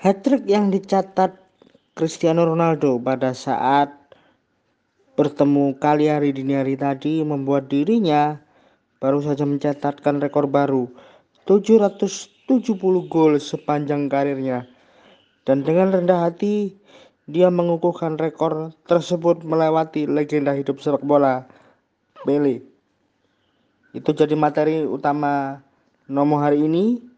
Hat-trick yang dicatat Cristiano Ronaldo pada saat bertemu kali hari dini hari tadi membuat dirinya baru saja mencatatkan rekor baru 770 gol sepanjang karirnya. Dan dengan rendah hati dia mengukuhkan rekor tersebut melewati legenda hidup sepak bola Pele. Itu jadi materi utama Nomo hari ini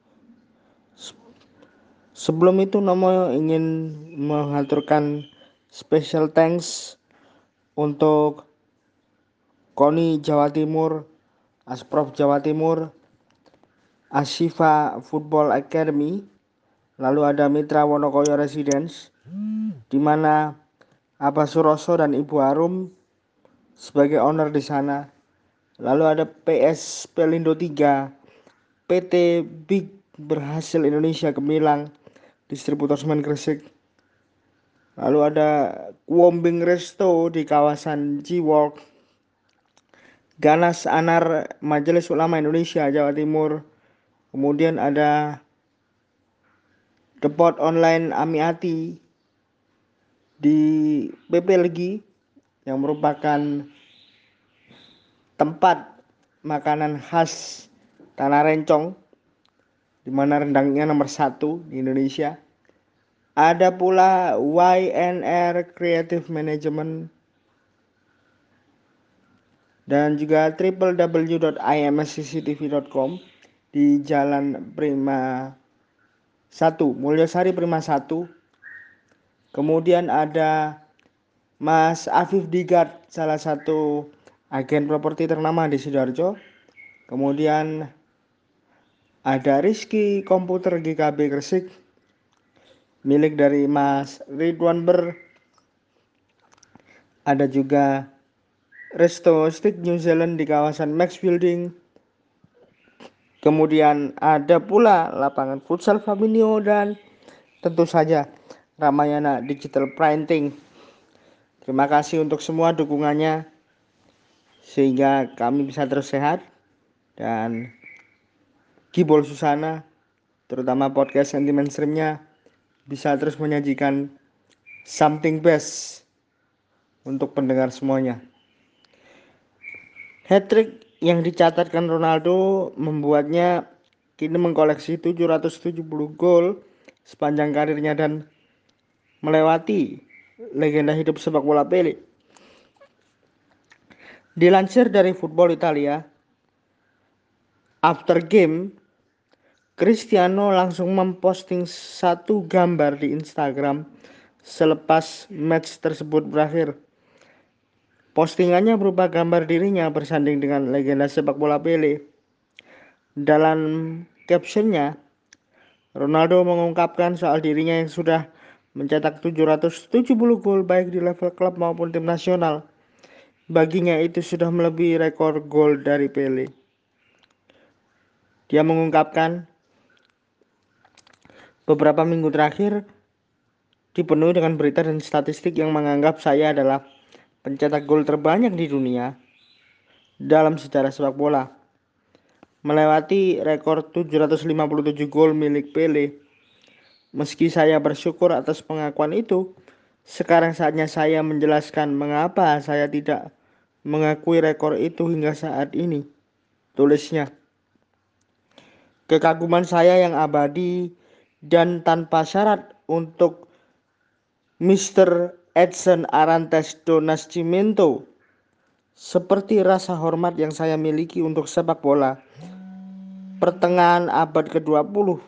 Sebelum itu Nomo ingin mengaturkan special thanks untuk Koni Jawa Timur, Asprof Jawa Timur, Asifa Football Academy, lalu ada Mitra Wonokoyo Residence, di mana Abah Suroso dan Ibu Arum sebagai owner di sana. Lalu ada PS Pelindo 3, PT Big Berhasil Indonesia Gemilang, distributor semen Gresik. Lalu ada Wombing Resto di kawasan Ciwok. Ganas Anar Majelis Ulama Indonesia Jawa Timur. Kemudian ada Depot Online Amiati di PP Legi yang merupakan tempat makanan khas Tanah Rencong di mana rendangnya nomor satu di Indonesia. Ada pula YNR Creative Management dan juga www.imscctv.com di Jalan Prima 1, Mulyasari Prima 1. Kemudian ada Mas Afif Digard, salah satu agen properti ternama di Sidoarjo. Kemudian ada Rizky Komputer GKB Gresik milik dari Mas Ridwan Ber. Ada juga Resto Stick New Zealand di kawasan Max Building. Kemudian ada pula lapangan futsal Fabinho dan tentu saja Ramayana Digital Printing. Terima kasih untuk semua dukungannya sehingga kami bisa terus sehat dan Kibol Susana terutama podcast sentimen streamnya bisa terus menyajikan something best untuk pendengar semuanya. Hat-trick yang dicatatkan Ronaldo membuatnya kini mengkoleksi 770 gol sepanjang karirnya dan melewati legenda hidup sepak bola Pele. Dilansir dari Football Italia, after game Cristiano langsung memposting satu gambar di Instagram selepas match tersebut berakhir. Postingannya berupa gambar dirinya bersanding dengan legenda sepak bola Pele. Dalam captionnya, Ronaldo mengungkapkan soal dirinya yang sudah mencetak 770 gol baik di level klub maupun tim nasional. Baginya itu sudah melebihi rekor gol dari Pele. Dia mengungkapkan, Beberapa minggu terakhir dipenuhi dengan berita dan statistik yang menganggap saya adalah pencetak gol terbanyak di dunia dalam sejarah sepak bola. Melewati rekor 757 gol milik Pele. Meski saya bersyukur atas pengakuan itu, sekarang saatnya saya menjelaskan mengapa saya tidak mengakui rekor itu hingga saat ini. Tulisnya. Kekaguman saya yang abadi dan tanpa syarat untuk Mr. Edson Arantes do Nascimento seperti rasa hormat yang saya miliki untuk sepak bola pertengahan abad ke-20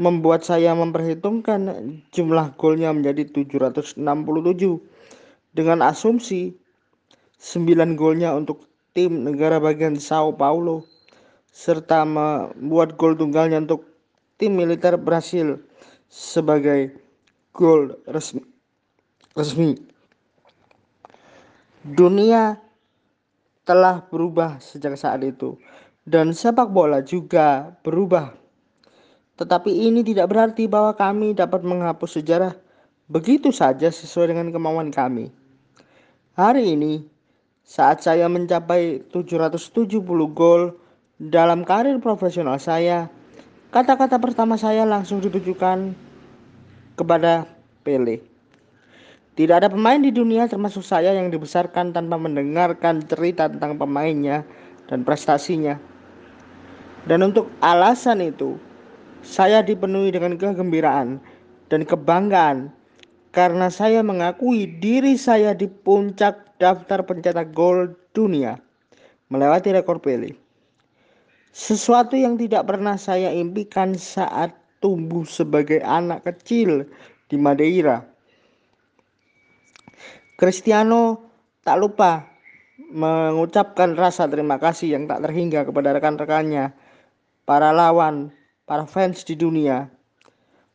membuat saya memperhitungkan jumlah golnya menjadi 767 dengan asumsi 9 golnya untuk tim negara bagian Sao Paulo serta membuat gol tunggalnya untuk tim militer berhasil sebagai gol resmi. resmi. Dunia telah berubah sejak saat itu dan sepak bola juga berubah. Tetapi ini tidak berarti bahwa kami dapat menghapus sejarah begitu saja sesuai dengan kemauan kami. Hari ini, saat saya mencapai 770 gol dalam karir profesional saya, Kata-kata pertama saya langsung ditujukan kepada Pele. Tidak ada pemain di dunia termasuk saya yang dibesarkan tanpa mendengarkan cerita tentang pemainnya dan prestasinya. Dan untuk alasan itu, saya dipenuhi dengan kegembiraan dan kebanggaan karena saya mengakui diri saya di puncak daftar pencetak gol dunia melewati rekor Pele. Sesuatu yang tidak pernah saya impikan saat tumbuh sebagai anak kecil di Madeira. Cristiano tak lupa mengucapkan rasa terima kasih yang tak terhingga kepada rekan-rekannya, para lawan, para fans di dunia.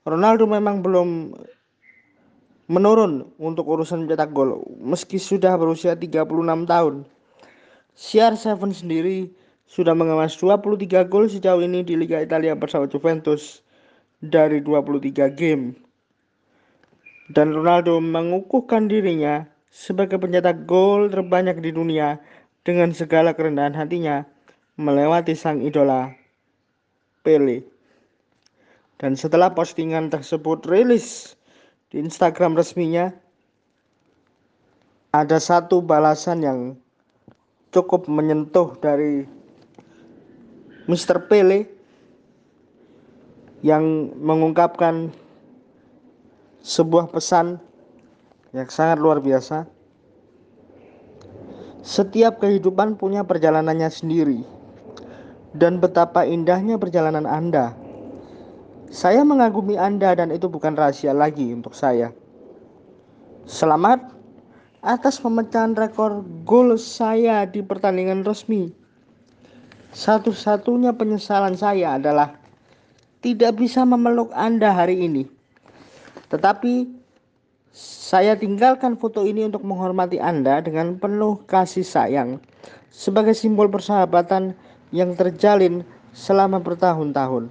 Ronaldo memang belum menurun untuk urusan mencetak gol meski sudah berusia 36 tahun. CR7 sendiri sudah mengemas 23 gol sejauh ini di Liga Italia bersama Juventus dari 23 game. Dan Ronaldo mengukuhkan dirinya sebagai pencetak gol terbanyak di dunia dengan segala kerendahan hatinya melewati sang idola Pele. Dan setelah postingan tersebut rilis di Instagram resminya ada satu balasan yang cukup menyentuh dari Mr. Pele yang mengungkapkan sebuah pesan yang sangat luar biasa. Setiap kehidupan punya perjalanannya sendiri, dan betapa indahnya perjalanan Anda saya mengagumi Anda dan itu bukan rahasia lagi untuk saya. Selamat atas pemecahan rekor gol saya di pertandingan resmi. Satu-satunya penyesalan saya adalah tidak bisa memeluk Anda hari ini. Tetapi saya tinggalkan foto ini untuk menghormati Anda dengan penuh kasih sayang sebagai simbol persahabatan yang terjalin selama bertahun-tahun.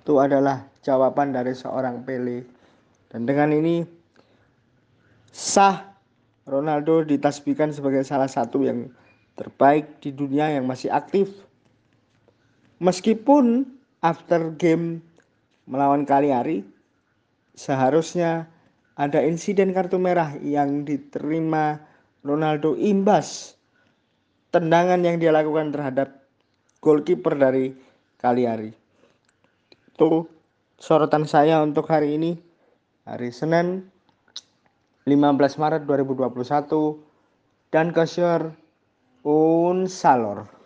Itu adalah jawaban dari seorang Pele. Dan dengan ini sah Ronaldo ditasbihkan sebagai salah satu yang terbaik di dunia yang masih aktif. Meskipun after game melawan Kaliari seharusnya ada insiden kartu merah yang diterima Ronaldo imbas tendangan yang dia lakukan terhadap goalkeeper dari Kaliari itu sorotan saya untuk hari ini hari Senin 15 Maret 2021 dan un salor.